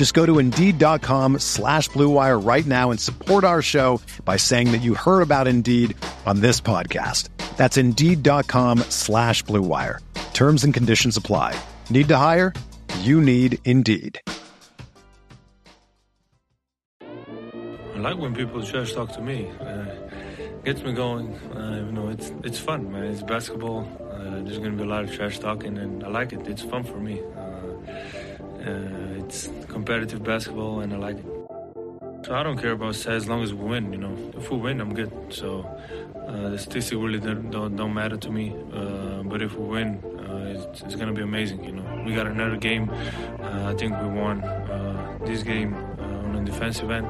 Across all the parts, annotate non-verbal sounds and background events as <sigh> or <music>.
Just go to Indeed.com slash BlueWire right now and support our show by saying that you heard about Indeed on this podcast. That's Indeed.com slash BlueWire. Terms and conditions apply. Need to hire? You need Indeed. I like when people trash talk to me. Uh, gets me going. Uh, you know, it's it's fun, man. It's basketball. Uh, there's gonna be a lot of trash talking, and I like it. It's fun for me. Uh, it's competitive basketball, and I like it. So I don't care about stats as long as we win. You know, if we win, I'm good. So uh, the statistics really don't, don't, don't matter to me. Uh, but if we win, uh, it's, it's gonna be amazing. You know, we got another game. Uh, I think we won uh, this game on the defensive end,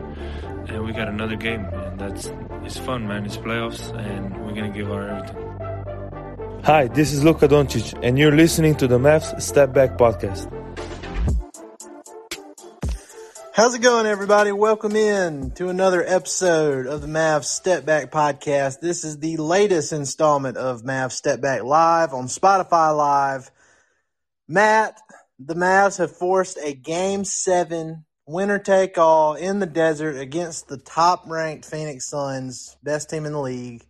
and we got another game. And that's it's fun, man. It's playoffs, and we're gonna give our everything. Hi, this is Luka Doncic, and you're listening to the Mavs Step Back Podcast. How's it going, everybody? Welcome in to another episode of the Mavs Step Back Podcast. This is the latest installment of Mavs Step Back Live on Spotify Live. Matt, the Mavs have forced a game seven winner take all in the desert against the top ranked Phoenix Suns, best team in the league.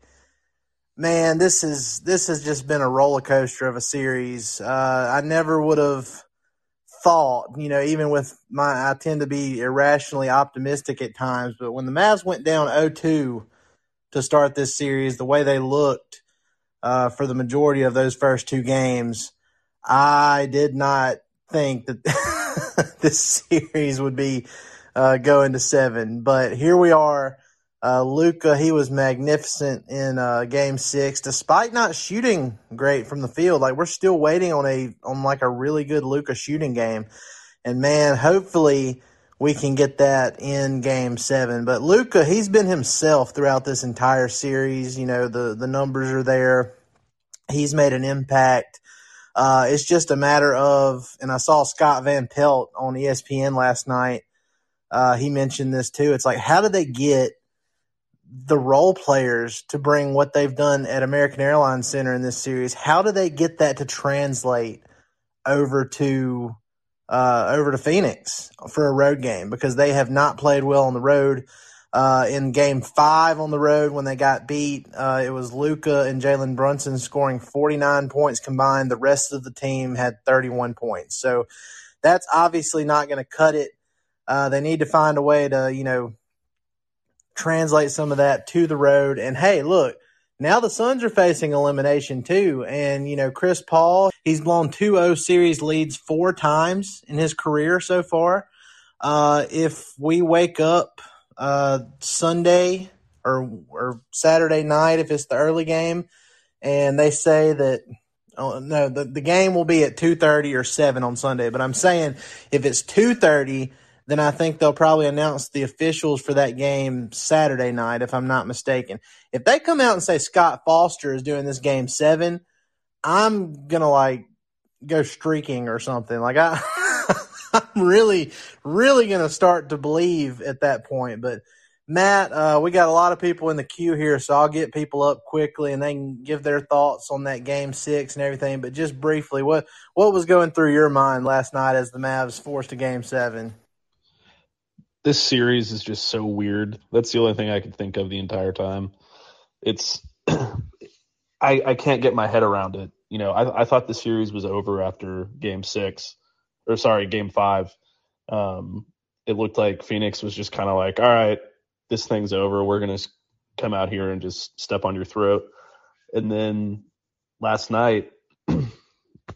Man, this is this has just been a roller coaster of a series. Uh, I never would have thought, you know, even with my, I tend to be irrationally optimistic at times, but when the Mavs went down 0-2 to start this series, the way they looked uh, for the majority of those first two games, I did not think that <laughs> this series would be uh, going to seven. But here we are. Uh, Luka, he was magnificent in uh, Game Six, despite not shooting great from the field. Like we're still waiting on a on like a really good Luka shooting game, and man, hopefully we can get that in Game Seven. But Luka, he's been himself throughout this entire series. You know the the numbers are there. He's made an impact. Uh, it's just a matter of, and I saw Scott Van Pelt on ESPN last night. Uh, he mentioned this too. It's like, how did they get the role players to bring what they've done at American Airlines Center in this series? How do they get that to translate over to uh, over to Phoenix for a road game? Because they have not played well on the road. Uh, in game five on the road when they got beat, uh, it was Luka and Jalen Brunson scoring 49 points combined. The rest of the team had 31 points. So that's obviously not going to cut it. Uh, they need to find a way to, you know, translate some of that to the road. And hey, look, now the Suns are facing elimination too. And, you know, Chris Paul, he's blown 2 0 series leads four times in his career so far. Uh, if we wake up uh, Sunday or or Saturday night if it's the early game, and they say that oh, no, the, the game will be at two thirty or seven on Sunday. But I'm saying if it's two thirty, then I think they'll probably announce the officials for that game Saturday night, if I'm not mistaken. If they come out and say Scott Foster is doing this game seven, I'm gonna like go streaking or something. Like I <laughs> I'm really, really to start to believe at that point. But Matt, uh, we got a lot of people in the queue here, so I'll get people up quickly and they can give their thoughts on that game six and everything. But just briefly, what what was going through your mind last night as the Mavs forced a game seven? This series is just so weird. That's the only thing I could think of the entire time. It's <clears throat> I I can't get my head around it. You know, I I thought the series was over after game six or sorry, game five, um, it looked like Phoenix was just kind of like, all right, this thing's over. We're going to come out here and just step on your throat. And then last night, <clears throat>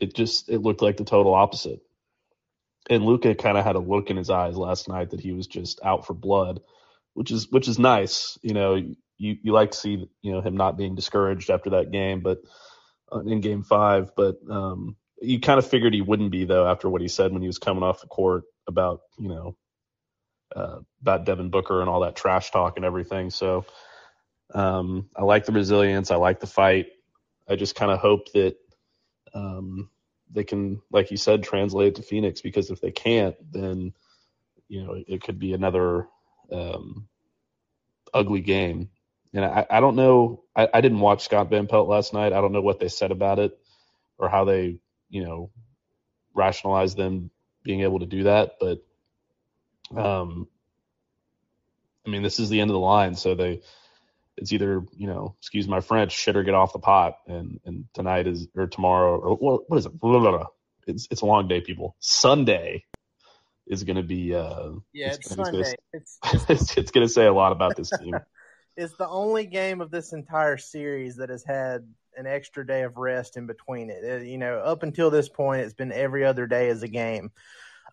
it just it looked like the total opposite. And Luka kind of had a look in his eyes last night that he was just out for blood, which is which is nice. You know, you you like to see you know him not being discouraged after that game, but uh, in game five, but um, you kind of figured he wouldn't be though after what he said when he was coming off the court about you know uh, about Devin Booker and all that trash talk and everything. So um, I like the resilience. I like the fight. I just kind of hope that um, they can, like you said, translate it to Phoenix because if they can't, then you know it could be another um, ugly game. And I, I don't know. I, I didn't watch Scott Van Pelt last night. I don't know what they said about it or how they, you know, rationalized them being able to do that. But, um, I mean, this is the end of the line, so they it's either you know, excuse my French, shit or get off the pot. And and tonight is or tomorrow or what, what is it? Blah, blah, blah. It's it's a long day, people. Sunday is going to be uh yeah, it's, it's Sunday. Gonna, <laughs> it's, it's, it's going to say a lot about this team. <laughs> it's the only game of this entire series that has had an extra day of rest in between it. it. You know, up until this point, it's been every other day as a game.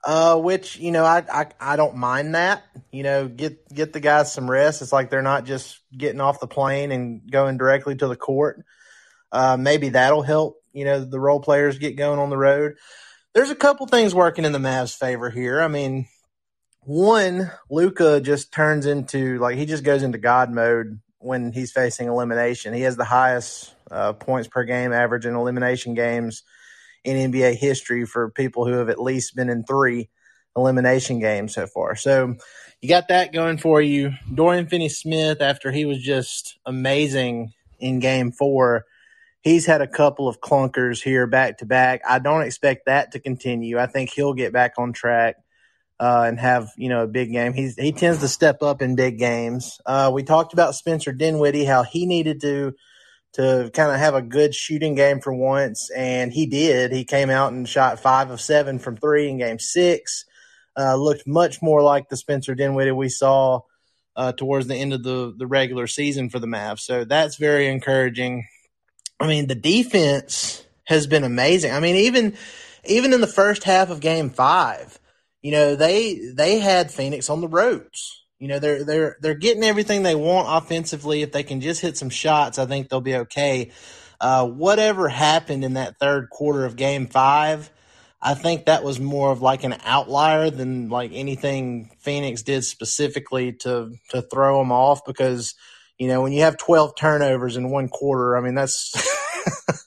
Uh, which you know, I, I I don't mind that. You know, get get the guys some rest. It's like they're not just getting off the plane and going directly to the court. Uh, maybe that'll help. You know, the role players get going on the road. There's a couple things working in the Mavs' favor here. I mean, one, Luka just turns into like he just goes into God mode when he's facing elimination. He has the highest uh, points per game average in elimination games in NBA history for people who have at least been in three elimination games so far. So you got that going for you. Dorian Finney Smith, after he was just amazing in game four, he's had a couple of clunkers here back to back. I don't expect that to continue. I think he'll get back on track. Uh, and have you know a big game. He's he tends to step up in big games. Uh, we talked about Spencer Dinwiddie, how he needed to to kind of have a good shooting game for once, and he did. He came out and shot five of seven from three in game six. Uh, looked much more like the Spencer Dinwiddie we saw uh, towards the end of the, the regular season for the Mavs. So that's very encouraging. I mean, the defense has been amazing. I mean, even even in the first half of game five, you know, they they had Phoenix on the ropes you know, they're they're they're getting everything they want offensively. If they can just hit some shots, I think they'll be okay. Uh, whatever happened in that third quarter of Game Five, I think that was more of like an outlier than like anything Phoenix did specifically to to throw them off. Because you know, when you have twelve turnovers in one quarter, I mean that's.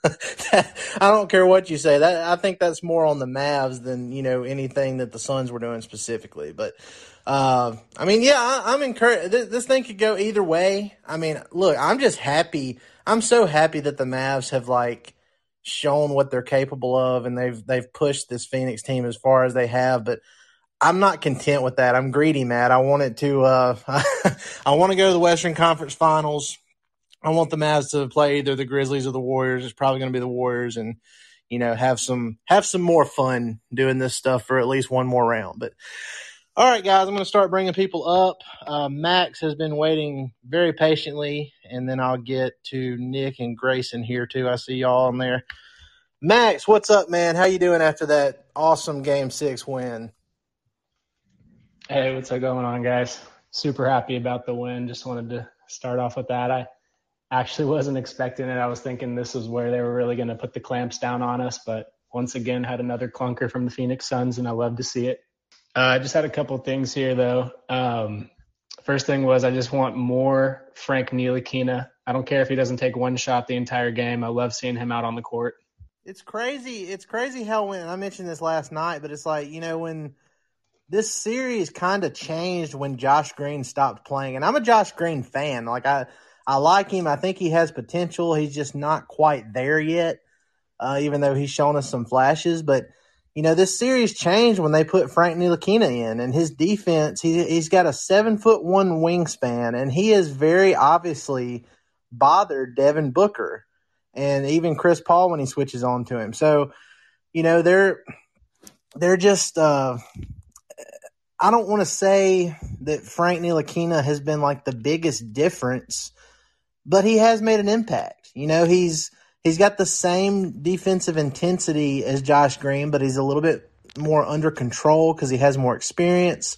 <laughs> I don't care what you say. That I think that's more on the Mavs than you know anything that the Suns were doing specifically. But uh, I mean, yeah, I, am encouraged. This, this, thing could go either way. I mean, look, I'm just happy. I'm so happy that the Mavs have like shown what they're capable of, and they've they've pushed this Phoenix team as far as they have. But I'm not content with that. I'm greedy, Matt. I want it to. Uh, <laughs> I want to go to the Western Conference Finals. I want the Mavs to play either the Grizzlies or the Warriors. It's probably going to be the Warriors, and you know have some have some more fun doing this stuff for at least one more round. But all right, guys, I'm going to start bringing people up. Uh, Max has been waiting very patiently, and then I'll get to Nick and Grayson here too. I see y'all in there. Max, what's up, man? How you doing after that awesome Game Six win? Hey, what's going on, guys? Super happy about the win. Just wanted to start off with that. I actually wasn't expecting it. I was thinking this was where they were really going to put the clamps down on us, but once again had another clunker from the Phoenix Suns, and I love to see it. Uh, I just had a couple things here though. Um, first thing was I just want more Frank Ntilikina. I don't care if he doesn't take one shot the entire game. I love seeing him out on the court. It's crazy. It's crazy how when I mentioned this last night, but it's like you know when this series kind of changed when Josh Green stopped playing, and I'm a Josh Green fan. Like I, I like him. I think he has potential. He's just not quite there yet, uh, even though he's shown us some flashes. But you know, this series changed when they put Frank Ntilikina in and his defense. He, he's got a seven foot one wingspan and he is very obviously bothered Devin Booker and even Chris Paul when he switches on to him. So, you know, they're, they're just, uh, I don't want to say that Frank Ntilikina has been like the biggest difference, but he has made an impact. You know, he's, he's got the same defensive intensity as Josh Green, but he's a little bit more under control because he has more experience.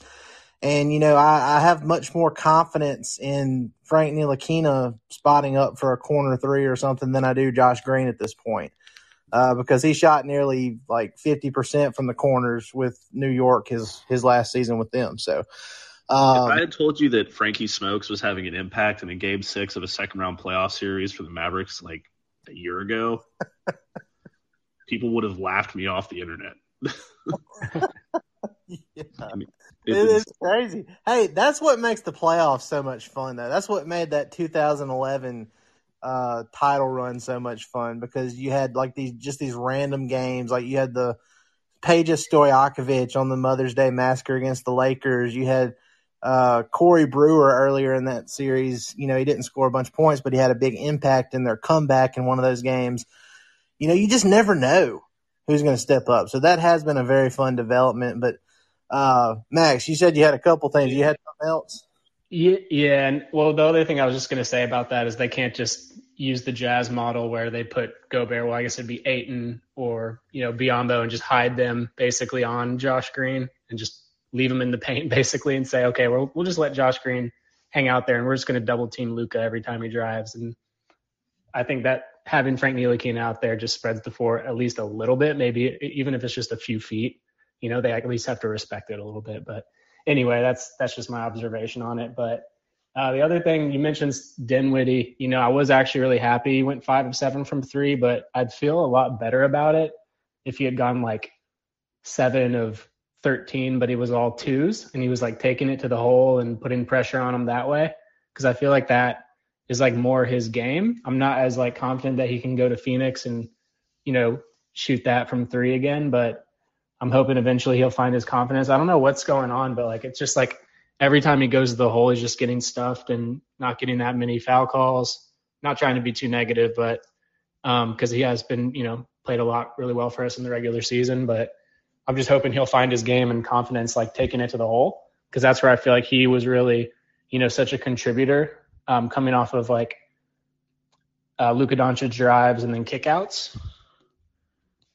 And, you know, I, I, have much more confidence in Frank Ntilikina spotting up for a corner three or something than I do Josh Green at this point. Uh, because he shot nearly like 50% from the corners with New York his, his last season with them. So, um, if I had told you that Frankie Smokes was having an impact in a game six of a second round playoff series for the Mavericks like a year ago, <laughs> people would have laughed me off the internet. <laughs> yeah. I mean, it is crazy. Hey, that's what makes the playoffs so much fun, though. That's what made that 2011 uh, title run so much fun because you had like these just these random games. Like you had the Peja Stojakovic on the Mother's Day Massacre against the Lakers. You had uh, Corey Brewer earlier in that series. You know, he didn't score a bunch of points, but he had a big impact in their comeback in one of those games. You know, you just never know who's going to step up. So that has been a very fun development. But uh, Max, you said you had a couple things. You had something else? Yeah, yeah. And well, the other thing I was just going to say about that is they can't just use the Jazz model where they put Gobert. Well, I guess it'd be Ayton or you know Biyombo and just hide them basically on Josh Green and just leave him in the paint <laughs> basically and say, okay, well, we'll just let Josh Green hang out there and we're just going to double team Luka every time he drives. And I think that having Frank Ntilikina out there just spreads the floor at least a little bit, maybe even if it's just a few feet. You know, they at least have to respect it a little bit. But anyway, that's that's just my observation on it. But uh, the other thing you mentioned Dinwiddie. You know, I was actually really happy. He went five of seven from three, but I'd feel a lot better about it if he had gone like seven of 13, but he was all twos and he was like taking it to the hole and putting pressure on him that way. Cause I feel like that is like more his game. I'm not as like confident that he can go to Phoenix and, you know, shoot that from three again, but I'm hoping eventually he'll find his confidence. I don't know what's going on, but like it's just like every time he goes to the hole, he's just getting stuffed and not getting that many foul calls. Not trying to be too negative, but because um, he has been, you know, played a lot really well for us in the regular season. But I'm just hoping he'll find his game and confidence, like taking it to the hole, because that's where I feel like he was really, you know, such a contributor um, coming off of like uh, Luka Doncic drives and then kickouts,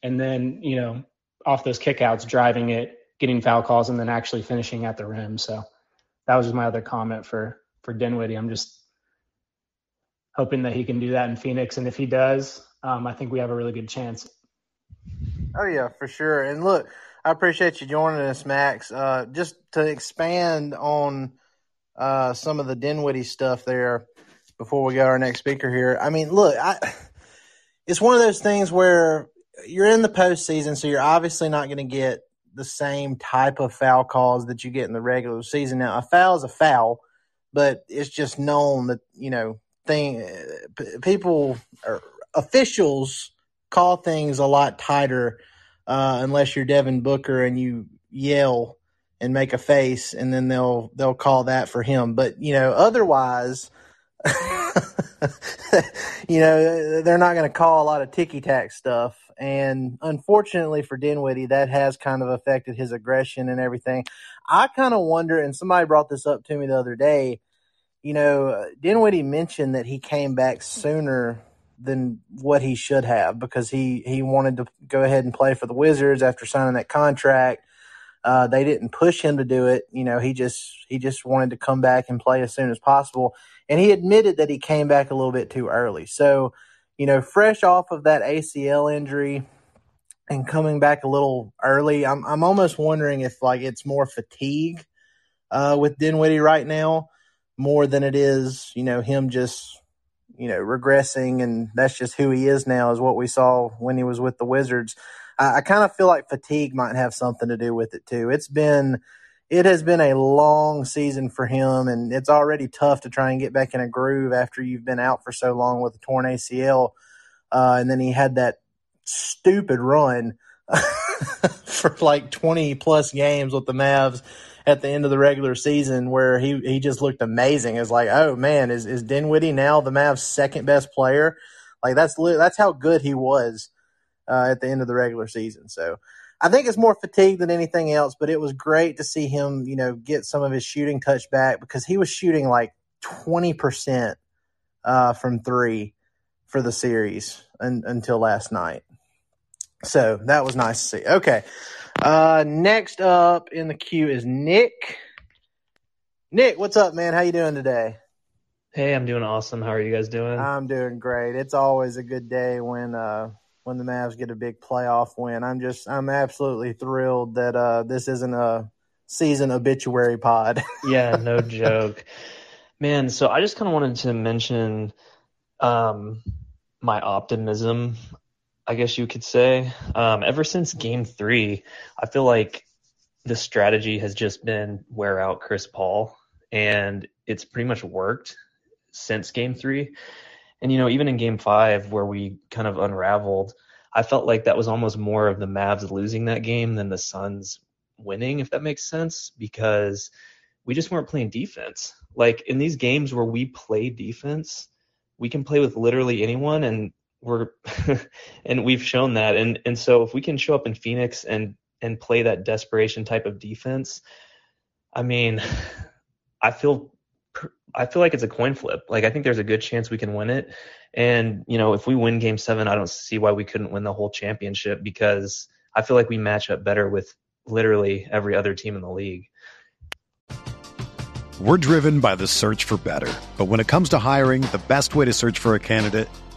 and then you know off those kickouts, driving it, getting foul calls, and then actually finishing at the rim. So that was just my other comment for for Dinwiddie. I'm just hoping that he can do that in Phoenix, and if he does, um, I think we have a really good chance. Oh yeah, for sure. And look, I appreciate you joining us, Max. Uh, just to expand on uh, some of the Dinwiddie stuff there before we go our next speaker here. I mean, look, I, <sighs> it's one of those things where you're in the postseason, so you're obviously not going to get the same type of foul calls that you get in the regular season. Now, a foul is a foul, but it's just known that you know thing people or officials call things a lot tighter uh, unless you're Devin Booker and you yell and make a face, and then they'll they'll call that for him. But you know, otherwise, <laughs> you know, they're not going to call a lot of ticky tack stuff. And unfortunately for Dinwiddie, that has kind of affected his aggression and everything. I kind of wonder, and somebody brought this up to me the other day. You know, Dinwiddie mentioned that he came back sooner than what he should have because he he wanted to go ahead and play for the Wizards after signing that contract. Uh, they didn't push him to do it. You know, he just he just wanted to come back and play as soon as possible. And he admitted that he came back a little bit too early. So, you know, fresh off of that ACL injury and coming back a little early, I'm I'm almost wondering if like it's more fatigue uh, with Dinwiddie right now more than it is, you know, him just you know, regressing, and that's just who he is now, is what we saw when he was with the Wizards. I, I kind of feel like fatigue might have something to do with it too. It's been, it has been a long season for him, and it's already tough to try and get back in a groove after you've been out for so long with a torn ACL. Uh, and then he had that stupid run <laughs> for like 20 plus games with the Mavs at the end of the regular season where he, he just looked amazing. It's like, oh man, is, is Dinwiddie now the Mavs second best player? Like that's, that's how good he was, uh, at the end of the regular season. So I think it's more fatigue than anything else, but it was great to see him, you know, get some of his shooting touch back because he was shooting like 20%, uh, from three for the series un, until last night. So that was nice to see. Okay. Uh, next up in the queue is Nick. Nick, what's up, man? How you doing today? Hey, I'm doing awesome. How are you guys doing? I'm doing great. It's always a good day when uh when the Mavs get a big playoff win. I'm just I'm absolutely thrilled that uh this isn't a season obituary pod. <laughs> yeah, no joke. Man, so I just kind of wanted to mention um my optimism, I guess you could say. Um ever since game 3, I feel like the strategy has just been wear out Chris Paul and it's pretty much worked since game three. And, you know, even in game five, where we kind of unraveled, I felt like that was almost more of the Mavs losing that game than the Suns winning, if that makes sense, because we just weren't playing defense. Like in these games where we play defense, we can play with literally anyone and we're <laughs> and we've shown that and and so if we can show up in Phoenix and and play that desperation type of defense, I mean, <sighs> I feel I feel like it's a coin flip. Like I think there's a good chance we can win it. And, you know, if we win game seven, I don't see why we couldn't win the whole championship because I feel like we match up better with literally every other team in the league. We're driven by the search for better. But when it comes to hiring, the best way to search for a candidate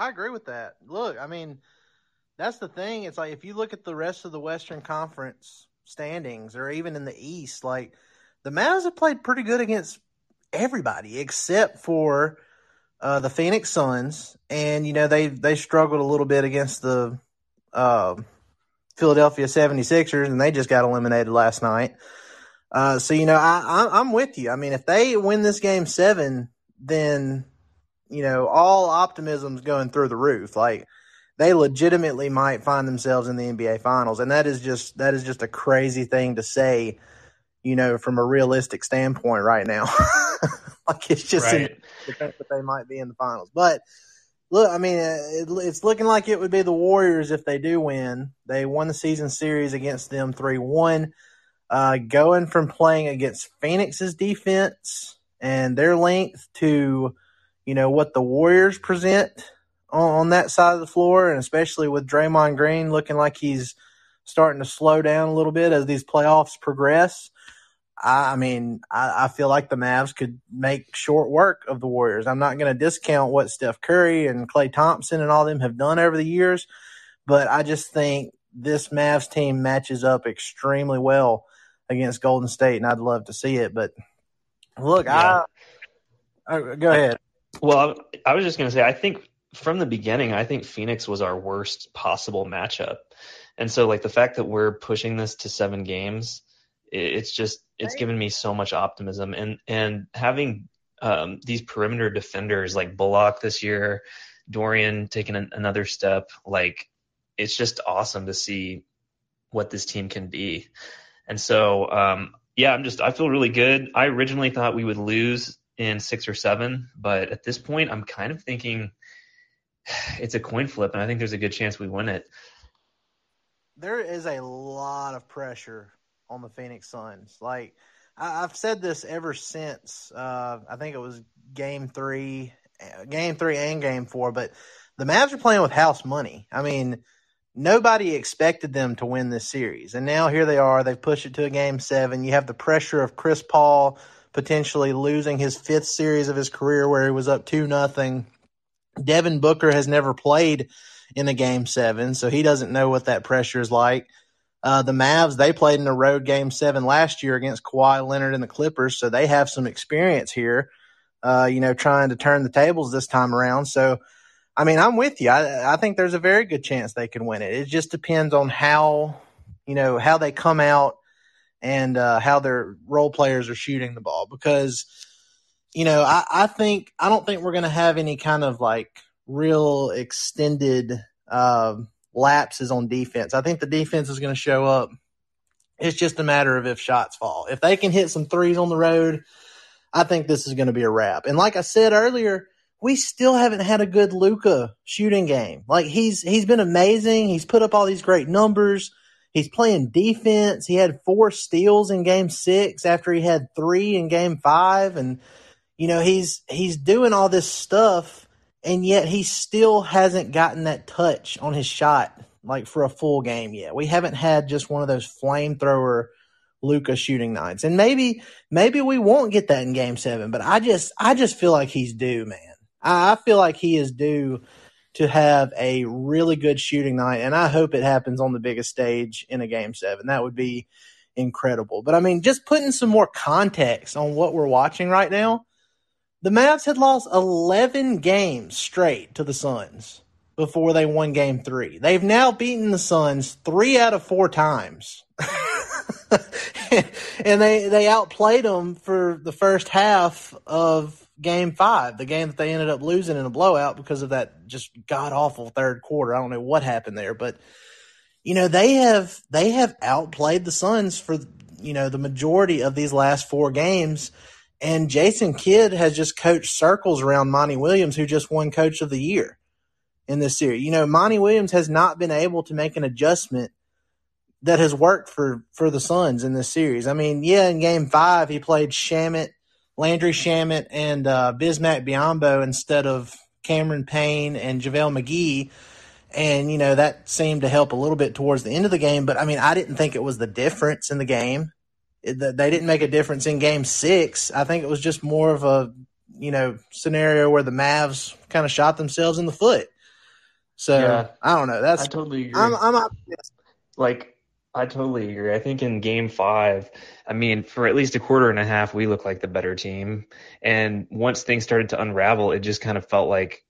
I agree with that. Look, I mean, that's the thing. It's like if you look at the rest of the Western Conference standings, or even in the East, like the Mavs have played pretty good against everybody except for uh, the Phoenix Suns, and you know they they struggled a little bit against the uh, Philadelphia 76ers, and they just got eliminated last night. Uh, so you know I, I I'm with you. I mean, if they win this game seven, then you know, all optimism's going through the roof. Like they legitimately might find themselves in the NBA finals. And that is just that is just a crazy thing to say, you know, from a realistic standpoint right now. <laughs> like it's just right. the fact that they might be in the finals. But look, I mean, it, it's looking like it would be the Warriors if they do win. They won the season series against them 3 1. Uh, going from playing against Phoenix's defense and their length to you know, what the Warriors present on, on that side of the floor, and especially with Draymond Green looking like he's starting to slow down a little bit as these playoffs progress. I, I mean, I, I, feel like the Mavs could make short work of the Warriors. I'm not going to discount what Steph Curry and Klay Thompson and all them have done over the years, but I just think this Mavs team matches up extremely well against Golden State, and I'd love to see it. But look, yeah. I, I go ahead. Well, I was just going to say, I think from the beginning, I think Phoenix was our worst possible matchup. And so, like, the fact that we're pushing this to seven games, it's just, it's given me so much optimism. And, and having um, these perimeter defenders like Bullock this year, Dorian taking an, another step, like, it's just awesome to see what this team can be. And so, um, yeah, I'm just, I feel really good. I originally thought we would lose in six or seven, but at this point, I'm kind of thinking <sighs> it's a coin flip, and I think there's a good chance we win it. There is a lot of pressure on the Phoenix Suns. Like I, have said this ever since uh, I think it was Game Three, Game Three, and Game Four. But the Mavs are playing with house money. I mean, nobody expected them to win this series, and now here they are. They've pushed it to a Game Seven. You have the pressure of Chris Paul potentially losing his fifth series of his career where he was up two nothing. Devin Booker has never played in a game seven, so he doesn't know what that pressure is like. Uh, the Mavs, they played in a road game seven last year against Kawhi Leonard and the Clippers, so they have some experience here, uh, you know, trying to turn the tables this time around. So, I mean, I'm with you. I, I think there's a very good chance they can win it. It just depends on how, you know, how they come out and uh, how their role players are shooting the ball because you know I, I think I don't think we're going to have any kind of like real extended uh, lapses on defense. I think the defense is going to show up. It's just a matter of if shots fall. If they can hit some threes on the road, I think this is going to be a wrap. And like I said earlier, we still haven't had a good Luka shooting game. Like he's he's been amazing. He's put up all these great numbers. He's playing defense. He had four steals in game six after he had three in game five. And, you know, he's, he's doing all this stuff and yet he still hasn't gotten that touch on his shot like for a full game yet. We haven't had just one of those flamethrower Luka shooting nights. And maybe, maybe we won't get that in game seven, but I just, I just feel like he's due, man. I, I feel like he is due to have a really good shooting night, and I hope it happens on the biggest stage in a game seven. That would be incredible. But I mean, just putting some more context on what we're watching right now, the Mavs had lost 11 games straight to the Suns before they won game three. They've now beaten the Suns three out of four times. <laughs> and they, they outplayed them for the first half of game five, the game that they ended up losing in a blowout because of that just god awful third quarter. I don't know what happened there, but you know, they have they have outplayed the Suns for you know the majority of these last four games. And Jason Kidd has just coached circles around Monty Williams, who just won coach of the year in this series. You know, Monty Williams has not been able to make an adjustment that has worked for for the Suns in this series. I mean, yeah, in game five he played Shamet Landry Shamet and uh, Bismack Biyombo instead of Cameron Payne and JaVale McGee. And, you know, that seemed to help a little bit towards the end of the game. But, I mean, I didn't think it was the difference in the game. It, they didn't make a difference in game six. I think it was just more of a, you know, scenario where the Mavs kind of shot themselves in the foot. So, yeah, I don't know. That's I totally agree. I'm, I'm optimistic. Like, I totally agree. I think in game five, I mean, for at least a quarter and a half, we looked like the better team. And once things started to unravel, it just kind of felt like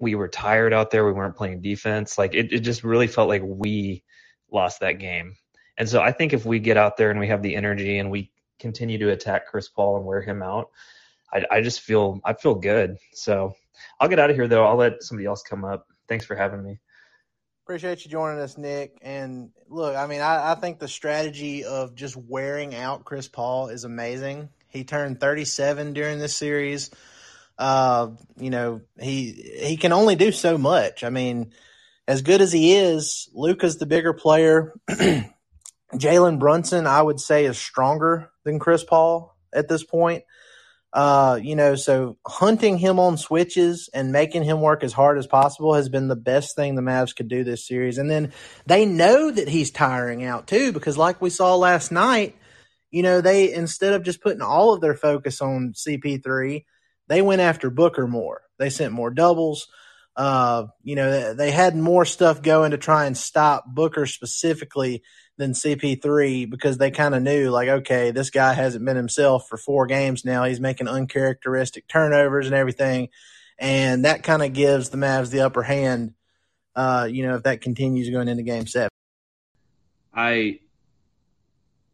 we were tired out there. We weren't playing defense. Like it, it just really felt like we lost that game. And so I think if we get out there and we have the energy and we continue to attack Chris Paul and wear him out, I, I just feel I feel good. So I'll get out of here though. I'll let somebody else come up. Thanks for having me. Appreciate you joining us, Nick. And look, I mean, I, I, think the strategy of just wearing out Chris Paul is amazing. He turned 37 during this series. Uh, you know, he he can only do so much. I mean, as good as he is, Luka's the bigger player. <clears throat> Jalen Brunson, I would say, is stronger than Chris Paul at this point. Uh, you know, so hunting him on switches and making him work as hard as possible has been the best thing the Mavs could do this series. And then they know that he's tiring out too, because like we saw last night, you know, they instead of just putting all of their focus on CP3, they went after Booker more. They sent more doubles. Uh, you know, they had more stuff going to try and stop Booker specifically than CP3 because they kind of knew, like, okay, this guy hasn't been himself for four games now. He's making uncharacteristic turnovers and everything. And that kind of gives the Mavs the upper hand, uh, you know, if that continues going into game seven. I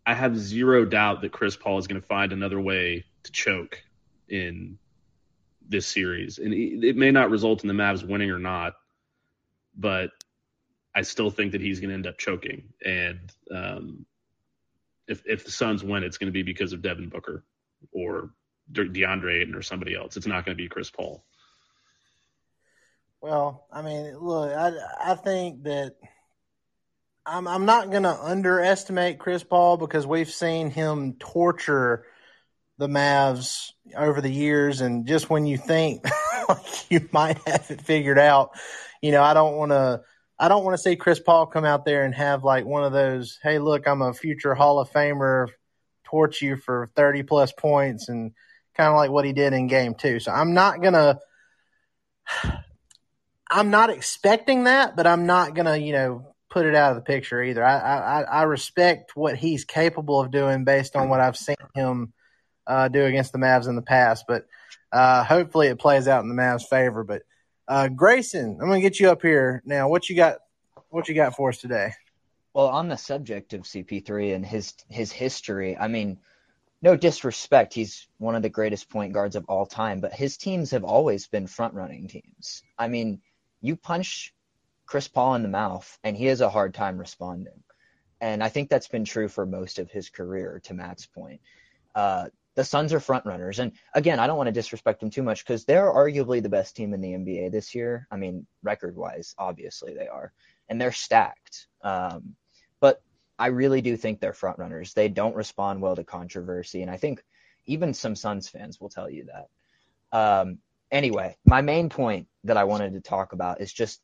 I have zero doubt that Chris Paul is going to find another way to choke in this series, and it may not result in the Mavs winning or not, but I still think that he's going to end up choking. And um, if if the Suns win, it's going to be because of Devin Booker or DeAndre Ayton or somebody else. It's not going to be Chris Paul. Well, I mean, look, I I think that I'm I'm not going to underestimate Chris Paul because we've seen him torture the Mavs over the years, and just when you think <laughs> you might have it figured out, you know, I don't want to. I don't want to see Chris Paul come out there and have like one of those, hey, look, I'm a future Hall of Famer, torch you for 30 plus points, and kind of like what he did in game two. So I'm not going to, I'm not expecting that, but I'm not going to, you know, put it out of the picture either. I, I, I respect what he's capable of doing based on what I've seen him uh, do against the Mavs in the past. But uh, hopefully it plays out in the Mavs' favor. But uh, Grayson, I'm going to get you up here now. What you got? What you got for us today? Well, on the subject of CP3 and his his history, I mean, no disrespect, he's one of the greatest point guards of all time, but his teams have always been front running teams. I mean, you punch Chris Paul in the mouth, and he has a hard time responding. And I think that's been true for most of his career, to Matt's point. Uh, the Suns are front runners. And again, I don't want to disrespect them too much because they're arguably the best team in the NBA this year. I mean, record wise, obviously they are. And they're stacked. Um, but I really do think they're front runners. They don't respond well to controversy. And I think even some Suns fans will tell you that. Um, anyway, my main point that I wanted to talk about is just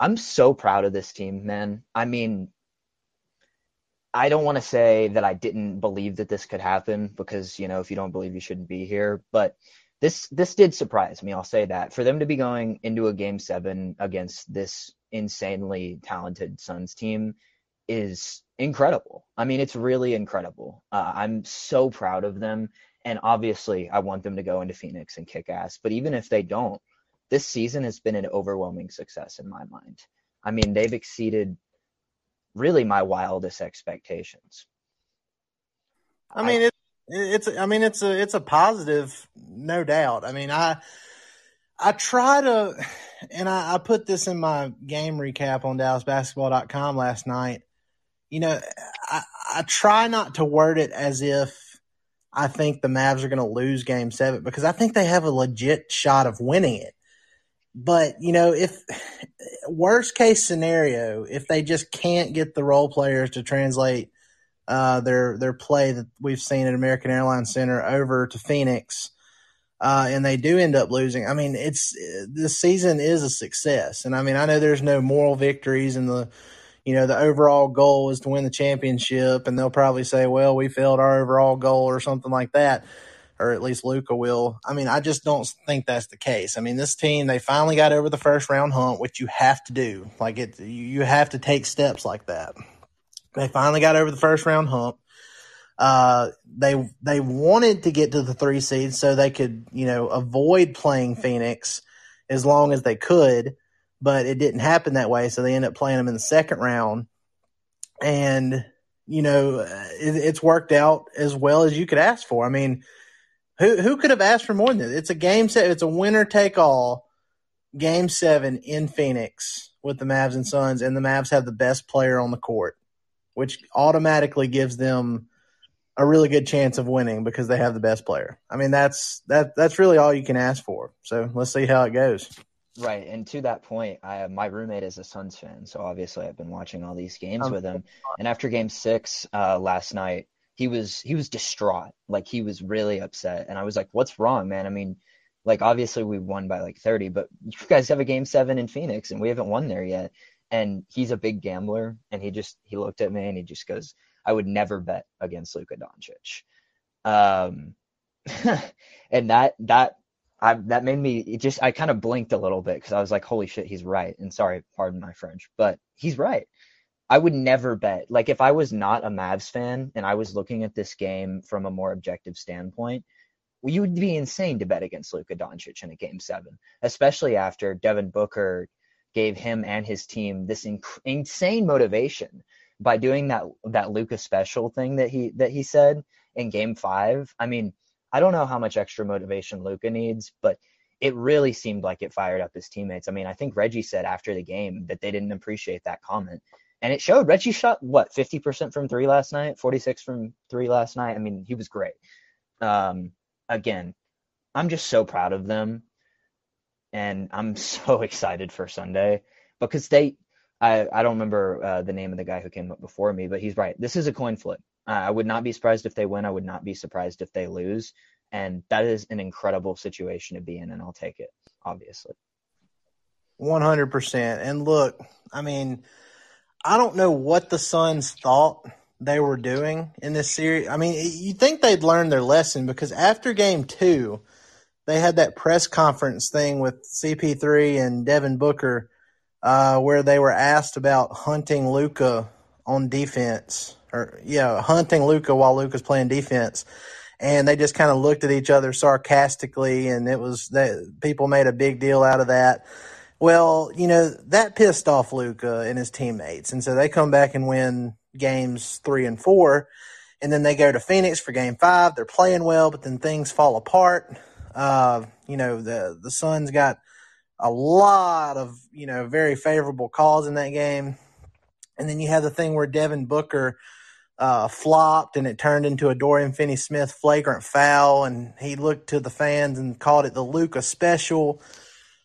I'm so proud of this team, man. I mean, I don't want to say that I didn't believe that this could happen because, you know, if you don't believe you shouldn't be here, but this this did surprise me, I'll say that. For them to be going into a game 7 against this insanely talented Suns team is incredible. I mean, it's really incredible. Uh, I'm so proud of them and obviously I want them to go into Phoenix and kick ass, but even if they don't, this season has been an overwhelming success in my mind. I mean, they've exceeded really my wildest expectations. I mean, I, it's I mean it's a it's a positive, no doubt. I mean, I I try to, and I, I put this in my game recap on DallasBasketball.com last night. You know, I, I try not to word it as if I think the Mavs are going to lose Game Seven because I think they have a legit shot of winning it. But you know, if worst case scenario, if they just can't get the role players to translate uh, their their play that we've seen at American Airlines Center over to Phoenix, uh, and they do end up losing, I mean, it's this season is a success. And I mean, I know there's no moral victories, and the you know the overall goal is to win the championship, and they'll probably say, well, we failed our overall goal or something like that or at least Luka will. I mean, I just don't think that's the case. I mean, this team they finally got over the first round hump, which you have to do. Like it, you have to take steps like that. They finally got over the first round hump. Uh, they they wanted to get to the three seed so they could you know avoid playing Phoenix as long as they could, but it didn't happen that way. So they ended up playing them in the second round, and you know it, it's worked out as well as you could ask for. I mean who who could have asked for more than this? It's a game set. It's a winner take all game seven in Phoenix with the Mavs and Suns, and the Mavs have the best player on the court, which automatically gives them a really good chance of winning because they have the best player. I mean, that's that that's really all you can ask for. So let's see how it goes. Right, and to that point, I my roommate is a Suns fan, so obviously I've been watching all these games um, with him. And after Game Six uh, last night, he was he was distraught. Like he was really upset. And I was like, "What's wrong, man? I mean, like obviously we won by like 30, but you guys have a game 7 in Phoenix and we haven't won there yet." And he's a big gambler and he just he looked at me and he just goes, "I would never bet against Luka Doncic." Um <laughs> and that that I that made me it just I kind of blinked a little bit because I was like, holy shit, he's right. And sorry, pardon my French, but he's right. I would never bet. Like if I was not a Mavs fan and I was looking at this game from a more objective standpoint, you would be insane to bet against Luka Doncic in a game seven, especially after Devin Booker gave him and his team this inc- insane motivation by doing that that Luka special thing that he that he said in game five. I mean, I don't know how much extra motivation Luka needs, but it really seemed like it fired up his teammates. I mean, I think Reggie said after the game that they didn't appreciate that comment. And it showed Reggie shot what 50% from three last night, 46 from three last night. I mean, he was great. Um, again, I'm just so proud of them. And I'm <laughs> so excited for Sunday because they, I, I don't remember uh, the name of the guy who came up before me, but he's right. This is a coin flip. Uh, I would not be surprised if they win. I would not be surprised if they lose. And that is an incredible situation to be in, and I'll take it, obviously. 100%. And look, I mean, I don't know what the Suns thought they were doing in this series. I mean, you think they'd learned their lesson because after game two, they had that press conference thing with CP3 and Devin Booker uh, where they were asked about hunting Luka on defense or yeah, hunting Luka while Luka's playing defense. And they just kind of looked at each other sarcastically, and it was that people made a big deal out of that. Well, you know that pissed off Luka and his teammates, and so they come back and win games three and four, and then they go to Phoenix for game five. They're playing well, but then things fall apart. Uh, you know the the Suns got a lot of you know very favorable calls in that game, and then you have the thing where Devin Booker uh, flopped and it turned into a Dorian Finney Smith flagrant foul. And he looked to the fans and called it the Luka special.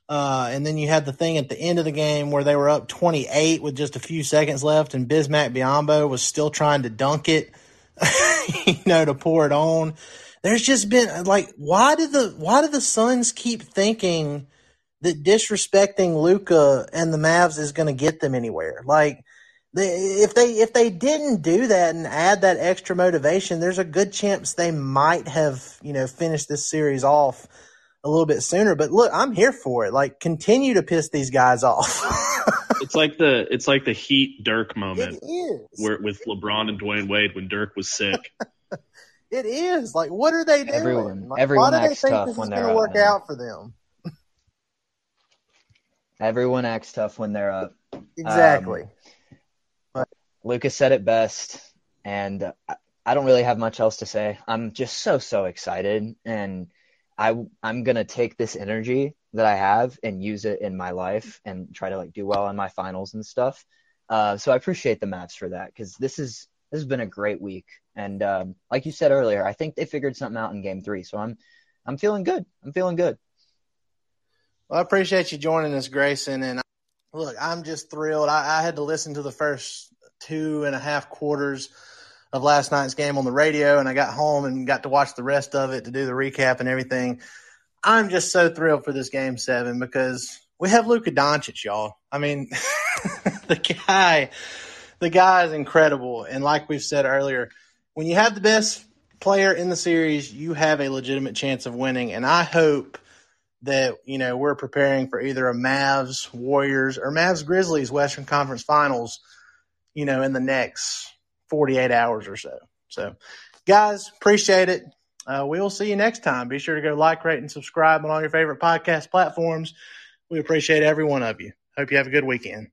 Uh, and then you had the thing at the end of the game where they were up 28 with just a few seconds left, and Bismack Biyombo was still trying to dunk it, <laughs> you know, to pour it on. There's just been like, why did the why do the Suns keep thinking that disrespecting Luka and the Mavs is going to get them anywhere? Like, if they if they didn't do that and add that extra motivation, there's a good chance they might have you know finished this series off a little bit sooner. But look, I'm here for it. Like, continue to piss these guys off. <laughs> it's like the it's like the Heat Dirk moment where with LeBron and Dwyane Wade when Dirk was sick. <laughs> it is like, what are they doing? Everyone, like, everyone why do they acts think tough this when is they're going to work man. out for them? <laughs> Everyone acts tough when they're up. Exactly. Um, Lucas said it best, and I, I don't really have much else to say. I'm just so so excited, and I I'm gonna take this energy that I have and use it in my life and try to like do well on my finals and stuff. Uh, so I appreciate the Mavs for that because this is this has been a great week, and um, like you said earlier, I think they figured something out in Game Three. So I'm I'm feeling good. I'm feeling good. Well, I appreciate you joining us, Grayson. And look, I'm just thrilled. I, I had to listen to the first two and a half quarters of last night's game on the radio, and I got home and got to watch the rest of it to do the recap and everything. I'm just so thrilled for this game seven because we have Luka Doncic, y'all. I mean, <laughs> the guy, the guy is incredible. And like we've said earlier, when you have the best player in the series, you have a legitimate chance of winning. And I hope that you know we're preparing for either a Mavs Warriors or Mavs Grizzlies Western Conference Finals, you know, in the next 48 hours or so. So, guys, appreciate it. Uh, we'll see you next time. Be sure to go like, rate, and subscribe on all your favorite podcast platforms. We appreciate every one of you. Hope you have a good weekend.